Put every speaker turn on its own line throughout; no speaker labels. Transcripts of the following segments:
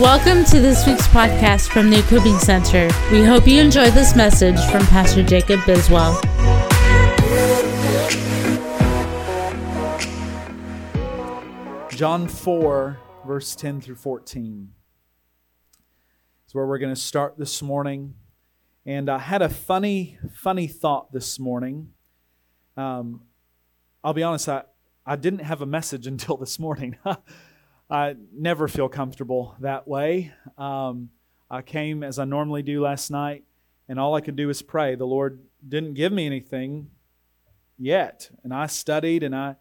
Welcome to this week's podcast from the Equipping Center. We hope you enjoy this message from Pastor Jacob Biswell.
John 4, verse 10 through 14 is where we're going to start this morning. And I had a funny, funny thought this morning. Um, I'll be honest, I, I didn't have a message until this morning. I never feel comfortable that way. Um, I came as I normally do last night, and all I could do was pray. The Lord didn't give me anything yet. And I studied and I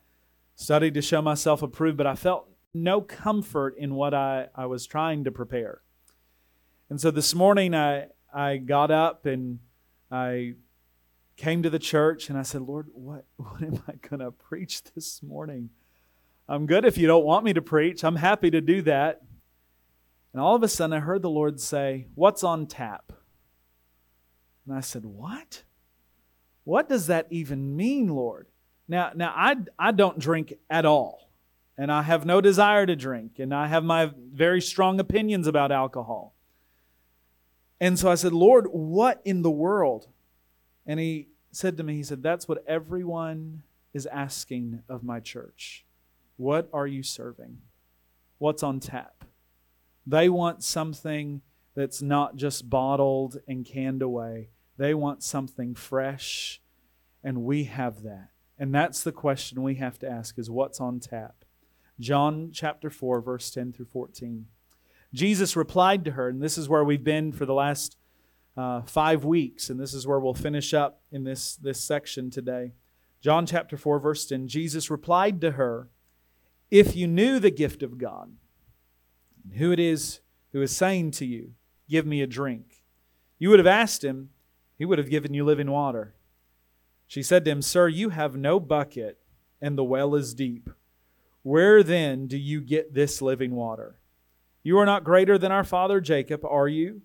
studied to show myself approved, but I felt no comfort in what I, I was trying to prepare. And so this morning I, I got up and I came to the church and I said, Lord, what, what am I going to preach this morning? I'm good if you don't want me to preach. I'm happy to do that. And all of a sudden, I heard the Lord say, What's on tap? And I said, What? What does that even mean, Lord? Now, now I, I don't drink at all, and I have no desire to drink, and I have my very strong opinions about alcohol. And so I said, Lord, what in the world? And he said to me, He said, That's what everyone is asking of my church. What are you serving? What's on tap? They want something that's not just bottled and canned away. They want something fresh, and we have that. And that's the question we have to ask is what's on tap? John chapter 4 verse 10 through 14. Jesus replied to her, and this is where we've been for the last uh, five weeks, and this is where we'll finish up in this, this section today. John chapter 4, verse 10 Jesus replied to her, if you knew the gift of God, who it is who is saying to you, Give me a drink, you would have asked him, he would have given you living water. She said to him, Sir, you have no bucket, and the well is deep. Where then do you get this living water? You are not greater than our father Jacob, are you?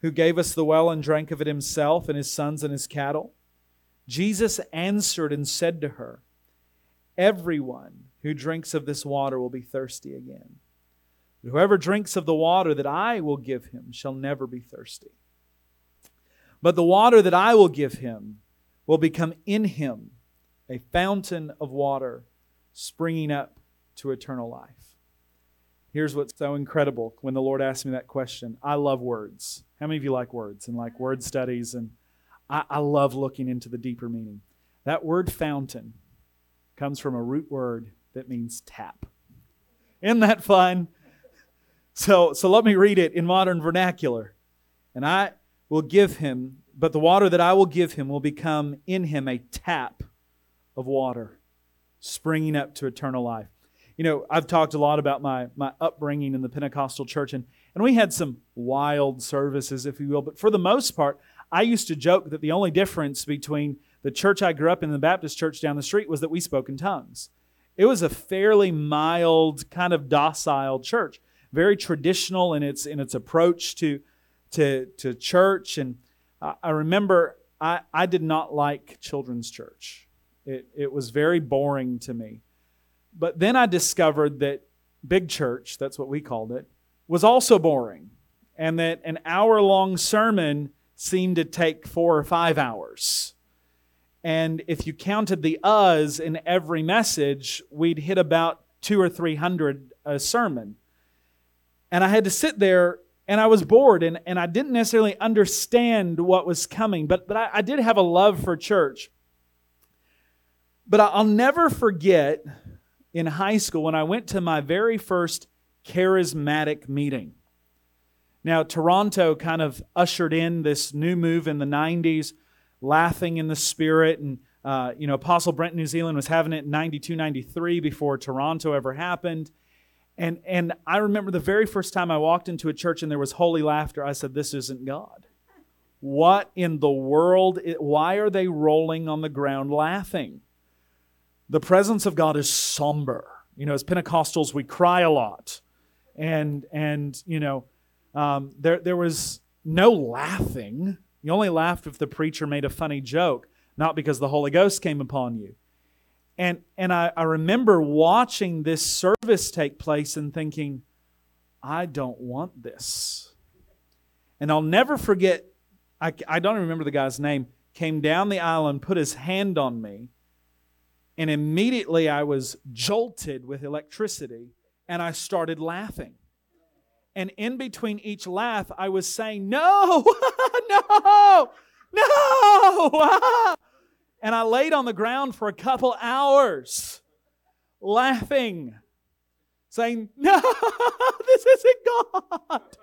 Who gave us the well and drank of it himself and his sons and his cattle? Jesus answered and said to her, Everyone who drinks of this water will be thirsty again. But whoever drinks of the water that I will give him shall never be thirsty. But the water that I will give him will become in him a fountain of water springing up to eternal life. Here's what's so incredible when the Lord asked me that question. I love words. How many of you like words and like word studies? And I, I love looking into the deeper meaning. That word fountain comes from a root word that means tap. Isn't that fun? So, so let me read it in modern vernacular. And I will give him, but the water that I will give him will become in him a tap of water springing up to eternal life. You know, I've talked a lot about my, my upbringing in the Pentecostal church, and, and we had some wild services, if you will, but for the most part, I used to joke that the only difference between the church I grew up in, the Baptist church down the street, was that we spoke in tongues. It was a fairly mild, kind of docile church, very traditional in its in its approach to to to church. And I, remember I, I did not like children's church. It it was very boring to me. But then I discovered that big church, that's what we called it, was also boring. And that an hour long sermon seemed to take four or five hours. And if you counted the uhs in every message, we'd hit about two or three hundred a sermon. And I had to sit there and I was bored and, and I didn't necessarily understand what was coming, but, but I, I did have a love for church. But I'll never forget in high school when I went to my very first charismatic meeting. Now, Toronto kind of ushered in this new move in the 90s laughing in the spirit. And, uh, you know, Apostle Brent New Zealand was having it in 92, 93 before Toronto ever happened. And, and I remember the very first time I walked into a church and there was holy laughter, I said, This isn't God. What in the world? Why are they rolling on the ground laughing? The presence of God is somber. You know, as Pentecostals, we cry a lot. And, and you know, um, there, there was no laughing. You only laughed if the preacher made a funny joke, not because the Holy Ghost came upon you. And, and I, I remember watching this service take place and thinking, I don't want this. And I'll never forget, I, I don't even remember the guy's name, came down the aisle and put his hand on me. And immediately I was jolted with electricity and I started laughing. And in between each laugh, I was saying, No, no, no. And I laid on the ground for a couple hours laughing, saying, No, this isn't God.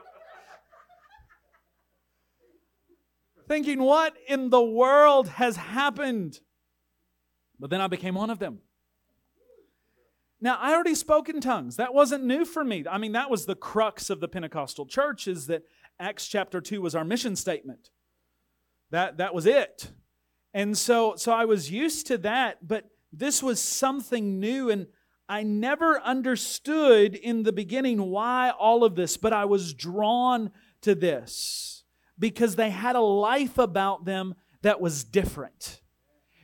Thinking, What in the world has happened? But then I became one of them. Now, I already spoke in tongues. That wasn't new for me. I mean, that was the crux of the Pentecostal church is that Acts chapter 2 was our mission statement. That, that was it. And so, so I was used to that, but this was something new, and I never understood in the beginning why all of this, but I was drawn to this because they had a life about them that was different.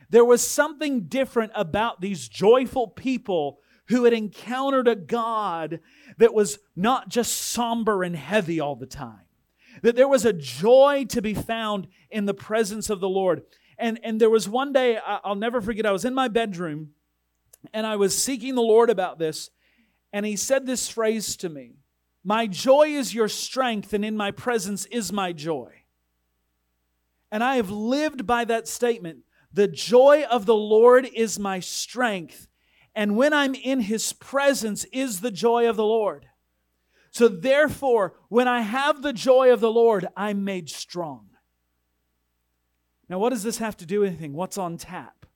There was something different about these joyful people who had encountered a God that was not just somber and heavy all the time. That there was a joy to be found in the presence of the Lord. And, and there was one day, I'll never forget, I was in my bedroom and I was seeking the Lord about this. And He said this phrase to me My joy is your strength, and in my presence is my joy. And I have lived by that statement. The joy of the Lord is my strength, and when I'm in his presence is the joy of the Lord. So therefore, when I have the joy of the Lord, I'm made strong. Now, what does this have to do with anything? What's on tap?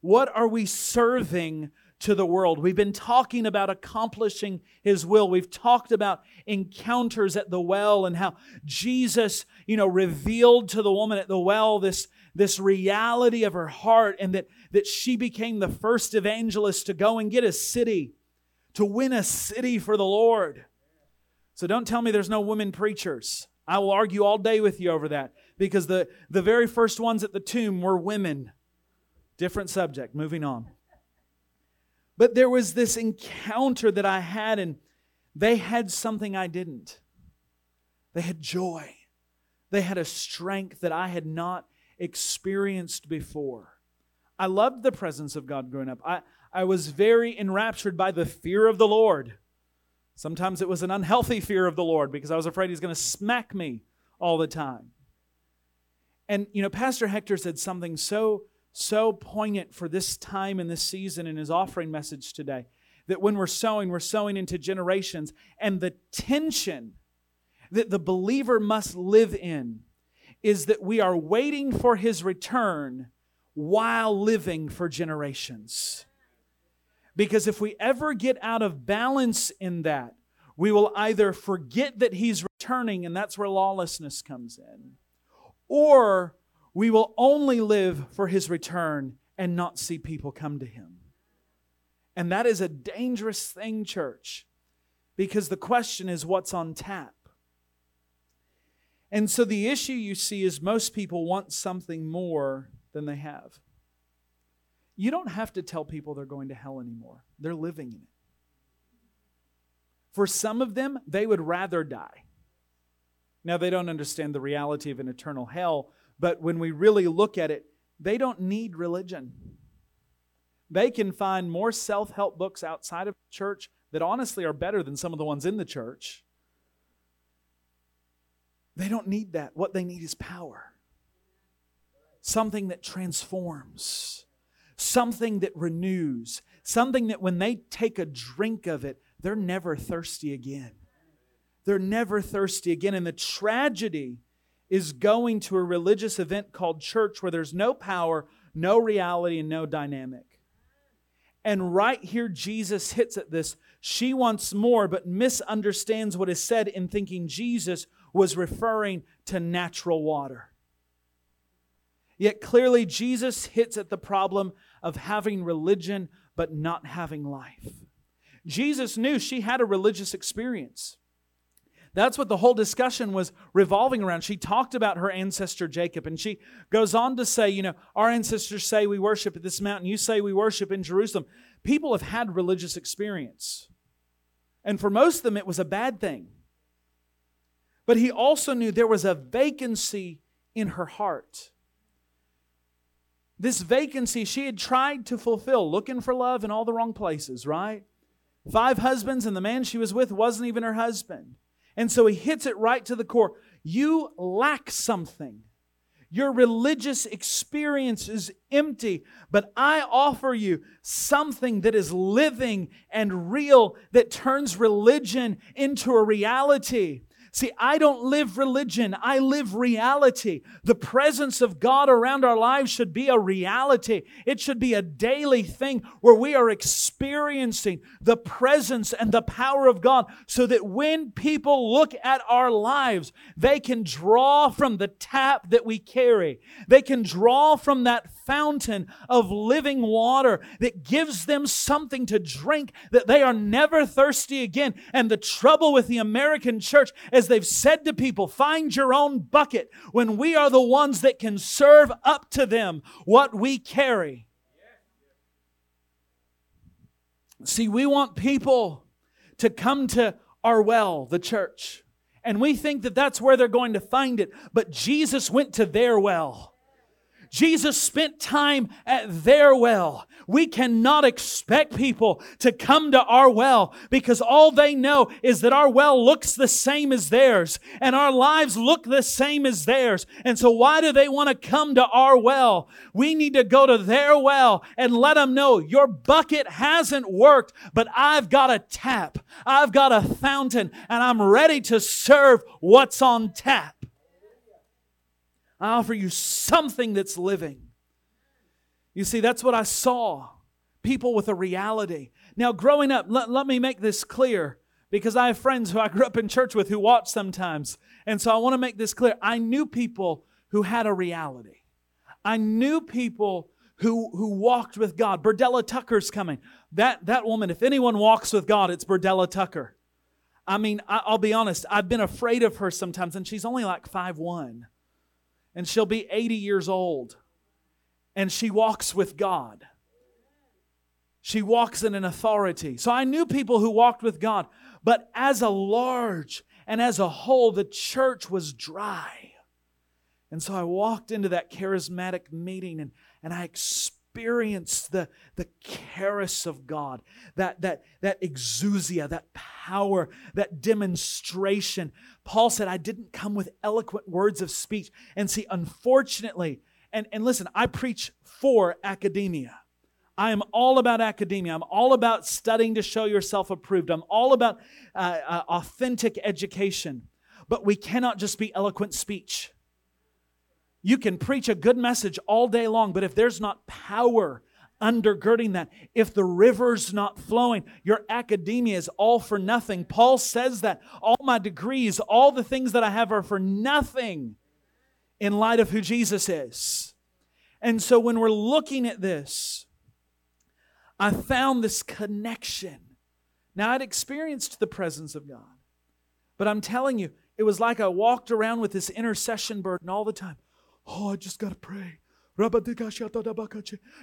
What are we serving to the world? We've been talking about accomplishing His will. We've talked about encounters at the well and how Jesus, you know, revealed to the woman at the well this, this reality of her heart and that, that she became the first evangelist to go and get a city, to win a city for the Lord. So don't tell me there's no women preachers. I will argue all day with you over that because the, the very first ones at the tomb were women. Different subject, moving on. But there was this encounter that I had, and they had something I didn't. They had joy, they had a strength that I had not experienced before. I loved the presence of God growing up. I, I was very enraptured by the fear of the Lord. Sometimes it was an unhealthy fear of the Lord because I was afraid he's going to smack me all the time. And, you know, Pastor Hector said something so, so poignant for this time and this season in his offering message today that when we're sowing, we're sowing into generations. And the tension that the believer must live in is that we are waiting for his return while living for generations. Because if we ever get out of balance in that, we will either forget that he's returning, and that's where lawlessness comes in, or we will only live for his return and not see people come to him. And that is a dangerous thing, church, because the question is what's on tap? And so the issue you see is most people want something more than they have. You don't have to tell people they're going to hell anymore, they're living in it. For some of them, they would rather die. Now, they don't understand the reality of an eternal hell, but when we really look at it, they don't need religion. They can find more self help books outside of church that honestly are better than some of the ones in the church. They don't need that. What they need is power. Something that transforms, something that renews, something that when they take a drink of it, they're never thirsty again. They're never thirsty again. And the tragedy is going to a religious event called church where there's no power, no reality, and no dynamic. And right here, Jesus hits at this. She wants more, but misunderstands what is said in thinking Jesus was referring to natural water. Yet clearly, Jesus hits at the problem of having religion but not having life. Jesus knew she had a religious experience. That's what the whole discussion was revolving around. She talked about her ancestor Jacob, and she goes on to say, You know, our ancestors say we worship at this mountain, you say we worship in Jerusalem. People have had religious experience. And for most of them, it was a bad thing. But he also knew there was a vacancy in her heart. This vacancy she had tried to fulfill, looking for love in all the wrong places, right? Five husbands, and the man she was with wasn't even her husband. And so he hits it right to the core. You lack something. Your religious experience is empty, but I offer you something that is living and real that turns religion into a reality. See, I don't live religion, I live reality. The presence of God around our lives should be a reality. It should be a daily thing where we are experiencing the presence and the power of God so that when people look at our lives, they can draw from the tap that we carry. They can draw from that fountain of living water that gives them something to drink that they are never thirsty again. And the trouble with the American church is they've said to people, find your own bucket when we are the ones that can serve up to them what we carry. See, we want people to come to our well, the church. And we think that that's where they're going to find it. But Jesus went to their well. Jesus spent time at their well. We cannot expect people to come to our well because all they know is that our well looks the same as theirs and our lives look the same as theirs. And so why do they want to come to our well? We need to go to their well and let them know your bucket hasn't worked, but I've got a tap. I've got a fountain and I'm ready to serve what's on tap. I offer you something that's living. You see, that's what I saw people with a reality. Now, growing up, let, let me make this clear because I have friends who I grew up in church with who watch sometimes. And so I want to make this clear. I knew people who had a reality. I knew people who, who walked with God. Berdella Tucker's coming. That, that woman, if anyone walks with God, it's Berdella Tucker. I mean, I, will be honest, I've been afraid of her sometimes, and she's only like five one and she'll be 80 years old. And she walks with God. She walks in an authority. So I knew people who walked with God, but as a large and as a whole, the church was dry. And so I walked into that charismatic meeting and, and I experienced the, the charis of God, that, that, that exousia, that power, that demonstration. Paul said, I didn't come with eloquent words of speech. And see, unfortunately, and, and listen, I preach for academia. I am all about academia. I'm all about studying to show yourself approved. I'm all about uh, uh, authentic education. But we cannot just be eloquent speech. You can preach a good message all day long, but if there's not power undergirding that, if the river's not flowing, your academia is all for nothing. Paul says that all my degrees, all the things that I have are for nothing in light of who Jesus is. And so when we're looking at this, I found this connection. Now, I'd experienced the presence of God, but I'm telling you, it was like I walked around with this intercession burden all the time. Oh, I just got to pray.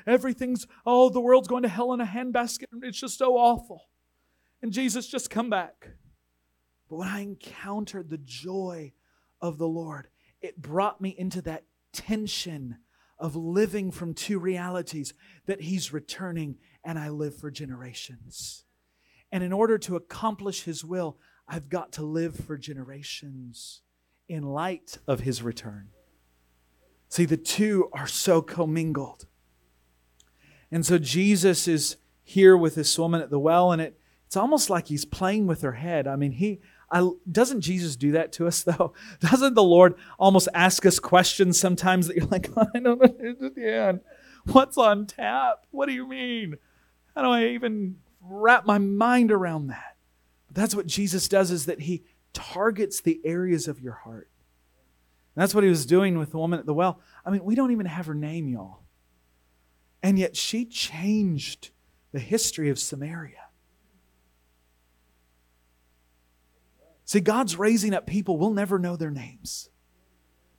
Everything's, oh, the world's going to hell in a handbasket. It's just so awful. And Jesus, just come back. But when I encountered the joy of the Lord, it brought me into that tension of living from two realities that He's returning and I live for generations. And in order to accomplish His will, I've got to live for generations in light of His return. See, the two are so commingled. And so Jesus is here with this woman at the well, and it, it's almost like he's playing with her head. I mean, he I, doesn't Jesus do that to us though? Doesn't the Lord almost ask us questions sometimes that you're like, I don't understand. What's on tap? What do you mean? How do I even wrap my mind around that? That's what Jesus does is that he targets the areas of your heart. That's what he was doing with the woman at the well. I mean, we don't even have her name, y'all. And yet she changed the history of Samaria. See, God's raising up people, we'll never know their names,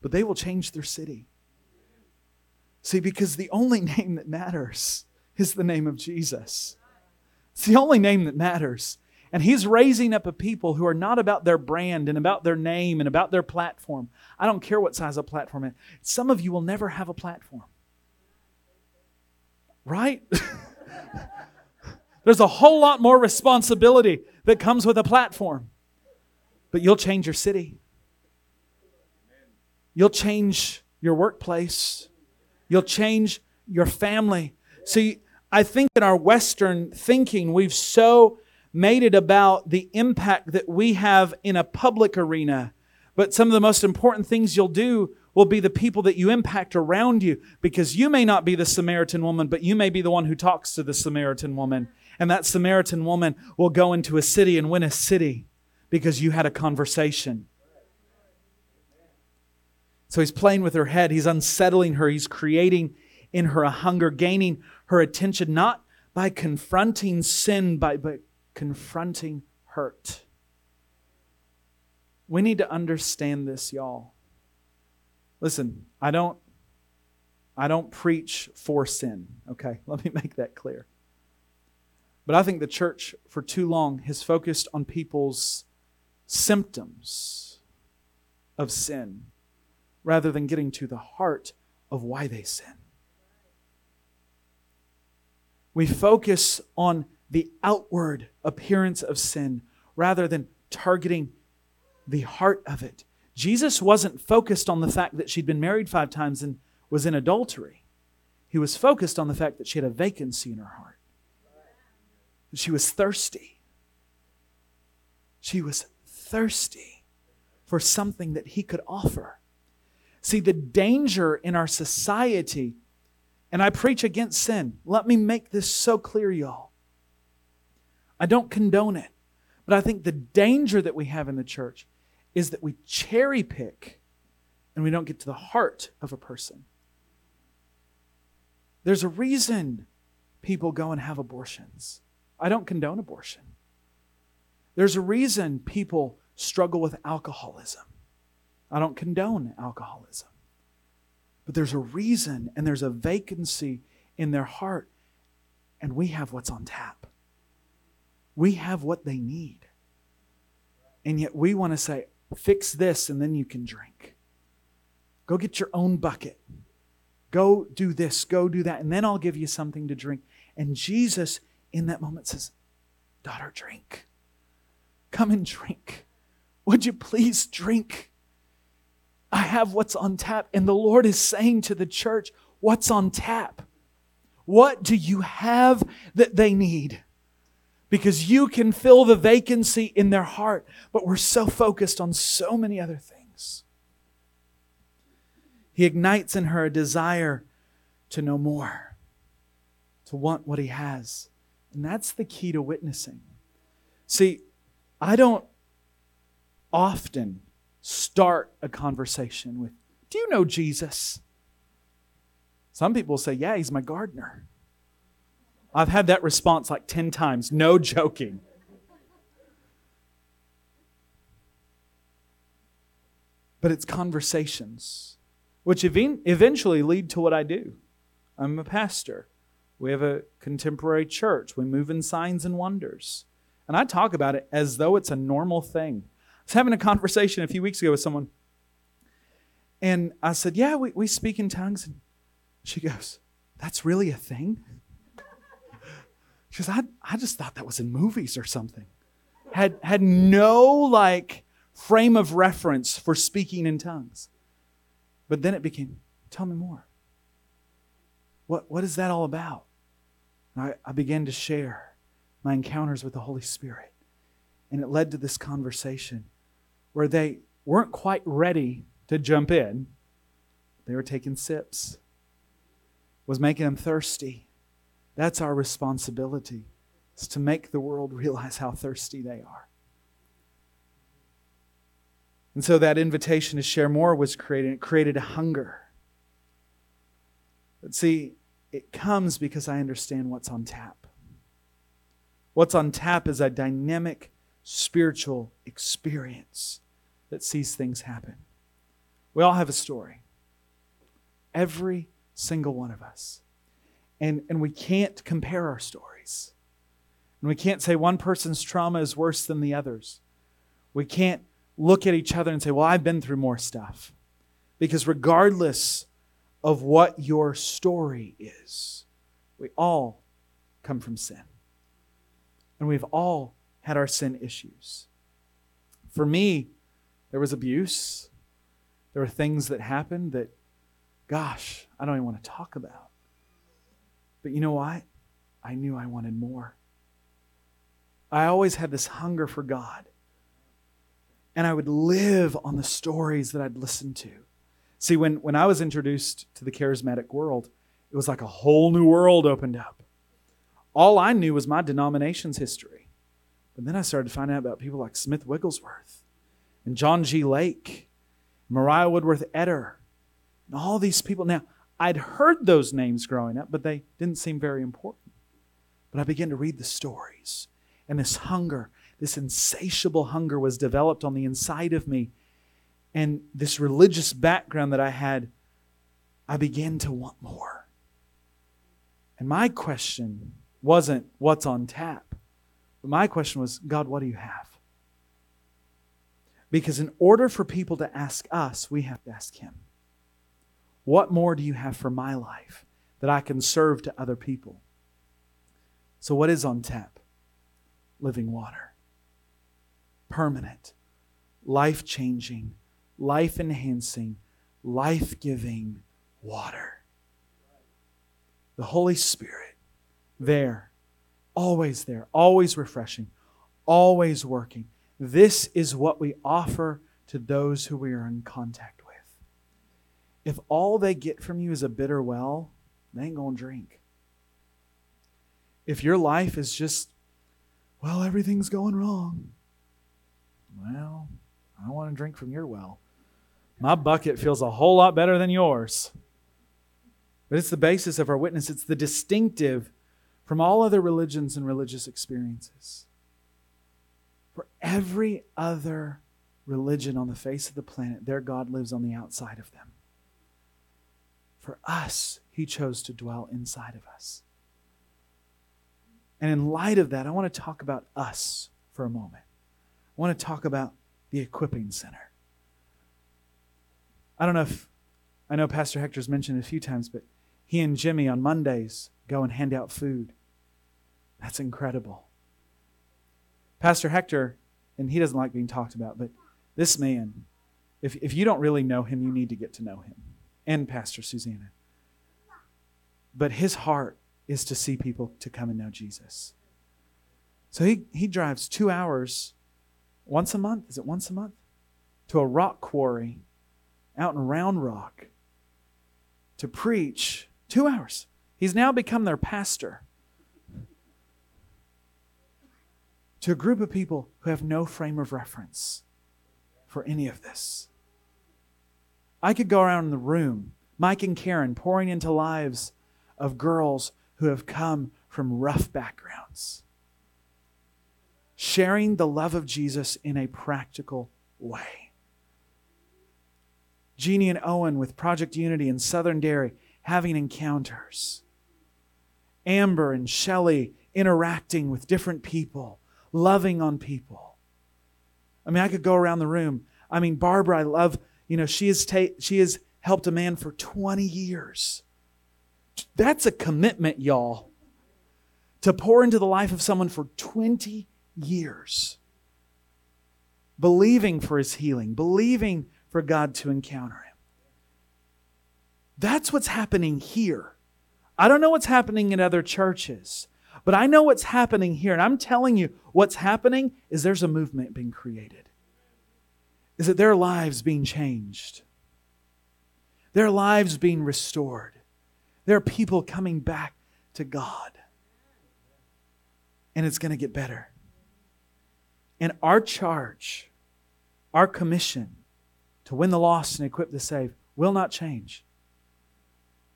but they will change their city. See, because the only name that matters is the name of Jesus. It's the only name that matters. And he's raising up a people who are not about their brand and about their name and about their platform. I don't care what size of platform is. Some of you will never have a platform. Right? There's a whole lot more responsibility that comes with a platform. But you'll change your city. You'll change your workplace. You'll change your family. See, I think in our Western thinking, we've so made it about the impact that we have in a public arena. But some of the most important things you'll do will be the people that you impact around you because you may not be the Samaritan woman, but you may be the one who talks to the Samaritan woman. And that Samaritan woman will go into a city and win a city because you had a conversation. So he's playing with her head, he's unsettling her, he's creating in her a hunger, gaining her attention, not by confronting sin, by, but confronting hurt. We need to understand this, y'all. Listen, I don't I don't preach for sin, okay? Let me make that clear. But I think the church for too long has focused on people's symptoms of sin rather than getting to the heart of why they sin. We focus on the outward appearance of sin rather than targeting the heart of it. Jesus wasn't focused on the fact that she'd been married five times and was in adultery. He was focused on the fact that she had a vacancy in her heart. She was thirsty. She was thirsty for something that he could offer. See, the danger in our society, and I preach against sin. Let me make this so clear, y'all. I don't condone it. But I think the danger that we have in the church is that we cherry pick and we don't get to the heart of a person. There's a reason people go and have abortions. I don't condone abortion. There's a reason people struggle with alcoholism. I don't condone alcoholism. But there's a reason and there's a vacancy in their heart, and we have what's on tap. We have what they need. And yet we want to say, fix this and then you can drink. Go get your own bucket. Go do this, go do that, and then I'll give you something to drink. And Jesus, in that moment, says, Daughter, drink. Come and drink. Would you please drink? I have what's on tap. And the Lord is saying to the church, What's on tap? What do you have that they need? Because you can fill the vacancy in their heart. But we're so focused on so many other things. He ignites in her a desire to know more, to want what he has. And that's the key to witnessing. See, I don't often start a conversation with, Do you know Jesus? Some people say, Yeah, he's my gardener. I've had that response like 10 times, no joking. But it's conversations, which eventually lead to what I do. I'm a pastor. We have a contemporary church. We move in signs and wonders. And I talk about it as though it's a normal thing. I was having a conversation a few weeks ago with someone, and I said, Yeah, we, we speak in tongues. And she goes, That's really a thing? She goes, I, I just thought that was in movies or something. Had, had no like frame of reference for speaking in tongues. But then it became, tell me more. What, what is that all about? I, I began to share my encounters with the Holy Spirit. And it led to this conversation where they weren't quite ready to jump in. They were taking sips. Was making them thirsty. That's our responsibility, is to make the world realize how thirsty they are. And so that invitation to share more was created. It created a hunger. But see, it comes because I understand what's on tap. What's on tap is a dynamic spiritual experience that sees things happen. We all have a story. Every single one of us and, and we can't compare our stories. And we can't say one person's trauma is worse than the other's. We can't look at each other and say, Well, I've been through more stuff. Because regardless of what your story is, we all come from sin. And we've all had our sin issues. For me, there was abuse. There were things that happened that, gosh, I don't even want to talk about. But you know what? I knew I wanted more. I always had this hunger for God. And I would live on the stories that I'd listened to. See, when, when I was introduced to the charismatic world, it was like a whole new world opened up. All I knew was my denomination's history. But then I started to find out about people like Smith Wigglesworth and John G. Lake, Mariah Woodworth Etter, and all these people. Now, I'd heard those names growing up, but they didn't seem very important. But I began to read the stories, and this hunger, this insatiable hunger was developed on the inside of me. And this religious background that I had, I began to want more. And my question wasn't what's on tap, but my question was God, what do you have? Because in order for people to ask us, we have to ask Him. What more do you have for my life that I can serve to other people? So, what is on tap? Living water. Permanent, life changing, life enhancing, life giving water. The Holy Spirit, there, always there, always refreshing, always working. This is what we offer to those who we are in contact with. If all they get from you is a bitter well, they ain't going to drink. If your life is just, well, everything's going wrong, well, I want to drink from your well. My bucket feels a whole lot better than yours. But it's the basis of our witness, it's the distinctive from all other religions and religious experiences. For every other religion on the face of the planet, their God lives on the outside of them. For us, He chose to dwell inside of us. And in light of that, I want to talk about us for a moment. I want to talk about the equipping center. I don't know if I know Pastor Hector's mentioned it a few times, but he and Jimmy on Mondays go and hand out food. That's incredible. Pastor Hector, and he doesn't like being talked about, but this man, if, if you don't really know him, you need to get to know him. And Pastor Susanna. But his heart is to see people to come and know Jesus. So he, he drives two hours once a month. Is it once a month? To a rock quarry out in Round Rock to preach two hours. He's now become their pastor. to a group of people who have no frame of reference for any of this. I could go around the room, Mike and Karen, pouring into lives of girls who have come from rough backgrounds, sharing the love of Jesus in a practical way. Jeannie and Owen with Project Unity in Southern Dairy having encounters. Amber and Shelley interacting with different people loving on people. I mean, I could go around the room. I mean, Barbara, I love, you know, she has, ta- she has helped a man for 20 years. That's a commitment, y'all, to pour into the life of someone for 20 years. Believing for his healing, believing for God to encounter him. That's what's happening here. I don't know what's happening in other churches. But I know what's happening here, and I'm telling you, what's happening is there's a movement being created. Is that their lives being changed? Their lives being restored. There are people coming back to God. And it's going to get better. And our charge, our commission to win the lost and equip the saved will not change.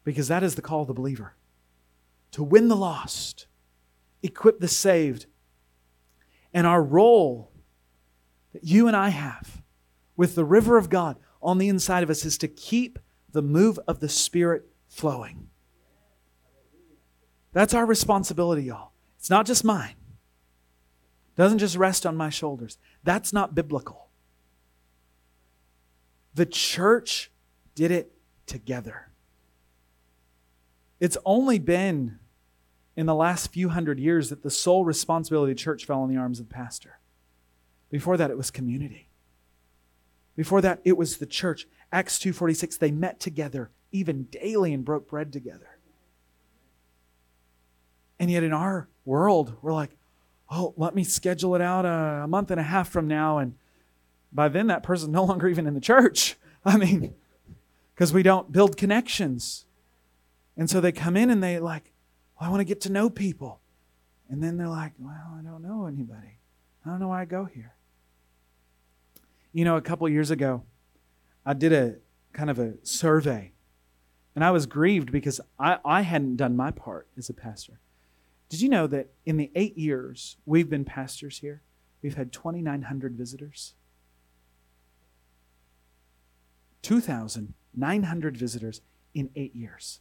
Because that is the call of the believer. To win the lost equip the saved. And our role that you and I have with the river of God on the inside of us is to keep the move of the Spirit flowing. That's our responsibility, y'all. It's not just mine, Doesn't just rest on my shoulders. That's not biblical. The church did it together. It's only been in the last few hundred years that the sole responsibility of the church fell in the arms of the pastor. Before that, it was community. Before that, it was the church. Acts 2.46, they met together even daily and broke bread together. And yet in our world, we're like, oh, let me schedule it out a, month and a half from now. And by then, that person's no longer even in the church. I mean, because we don't build connections. And so they come in and they like, well, I want to get to know people. And then they're like, well, I don't know anybody. I don't know why I go here. You know, a couple years ago, I did a kind of a survey. And I was grieved because I, I hadn't done my part as a pastor. Did you know that in the eight years we've been pastors here, we've had 2,900 visitors? 2,900 visitors in eight years.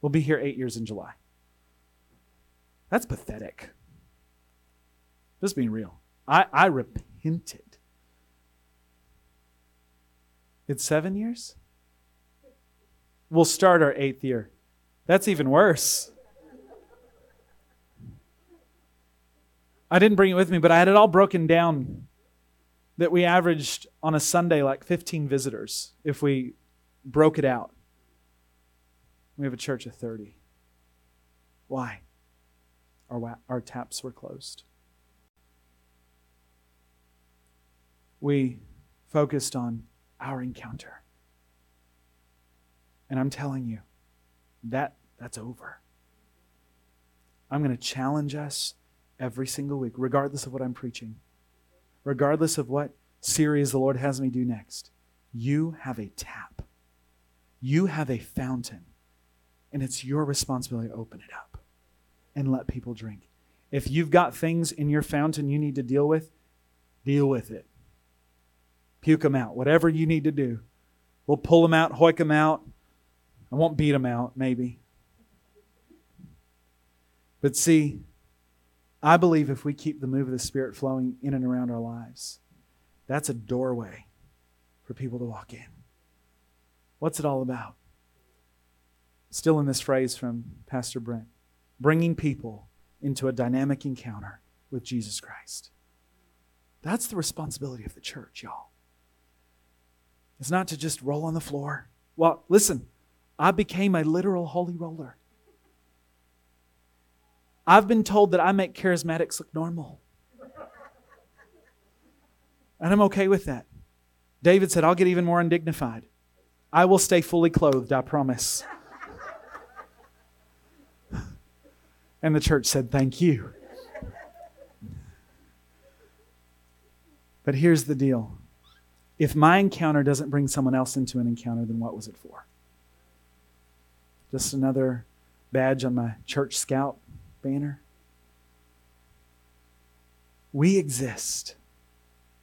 We'll be here eight years in July. That's pathetic. Just being real. I, I repented. It's seven years? We'll start our eighth year. That's even worse. I didn't bring it with me, but I had it all broken down that we averaged on a Sunday like 15 visitors if we broke it out. We have a church of 30. Why? Our, our taps were closed. We focused on our encounter. And I'm telling you, that that's over. I'm going to challenge us every single week, regardless of what I'm preaching, regardless of what series the Lord has me do next. You have a tap, you have a fountain, and it's your responsibility to open it up and let people drink. If you've got things in your fountain you need to deal with, deal with it. Puke them out, whatever you need to do. We'll pull them out, hoik them out, I won't beat them out, maybe. But see, I believe if we keep the move of the Spirit flowing in and around our lives, that's a doorway for people to walk in. What's it all about? Still in this phrase from Pastor Brent bringing people into a dynamic encounter with Jesus Christ. That's the responsibility of the church, y'all. It's not to just roll on the floor. Well, listen, I became a literal holy roller. I've been told that I make charismatics look normal. And I'm okay with that. David said, I'll get even more undignified. I will stay fully clothed, I promise. And the church said, Thank you. But here's the deal if my encounter doesn't bring someone else into an encounter, then what was it for? Just another badge on my church scout banner. We exist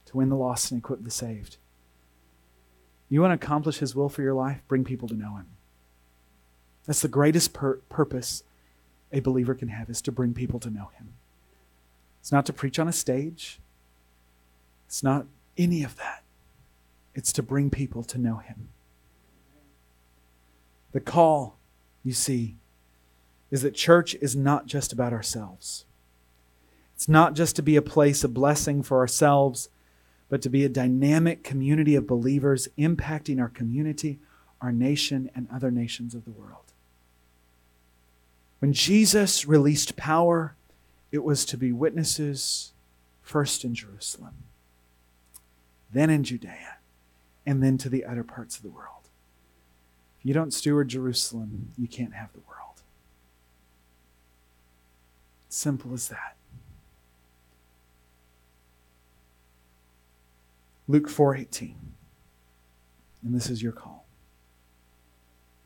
to win the lost and equip the saved. You want to accomplish His will for your life? Bring people to know Him. That's the greatest pur- purpose a believer can have is to bring people to know Him. It's not to preach on a stage. It's not any of that. It's to bring people to know Him. The call you see, is that church is not just about ourselves. It's not just to be a place of blessing for ourselves, but to be a dynamic community of believers impacting our community, our nation, and other nations of the world. When Jesus released power, it was to be witnesses first in Jerusalem, then in Judea, and then to the other parts of the world If you don't steward Jerusalem, you can't have the world. Simple as that. Luke 4:18. And this is your call.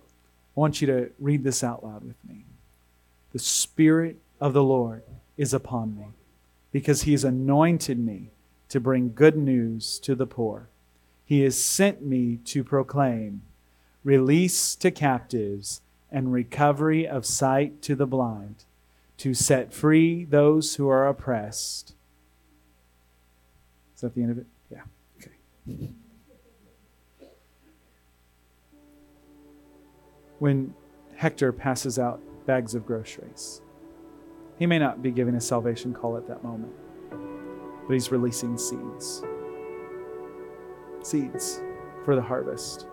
I want you to read this out loud with me. The spirit of the Lord is upon me because he has anointed me to bring good news to the poor. He has sent me to proclaim release to captives, and recovery of sight to the blind, to set free those who are oppressed. Is that the end of it? Yeah. Okay. When Hector passes out bags of groceries, he may not be giving a salvation call at that moment, but he's releasing seeds. Seeds for the harvest.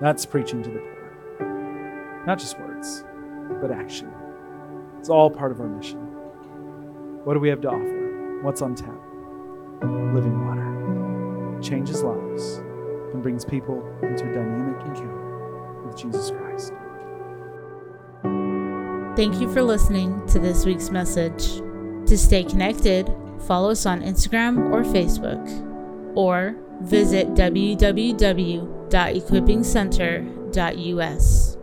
That's preaching to the poor. Not just words, but action. It's all part of our mission. What do we have to offer? What's on tap? Living water. Changes lives and brings people into a dynamic encounter with Jesus Christ.
Thank you for listening to this week's message. To stay connected, follow us on Instagram or Facebook, or visit www.equippingcenter.us.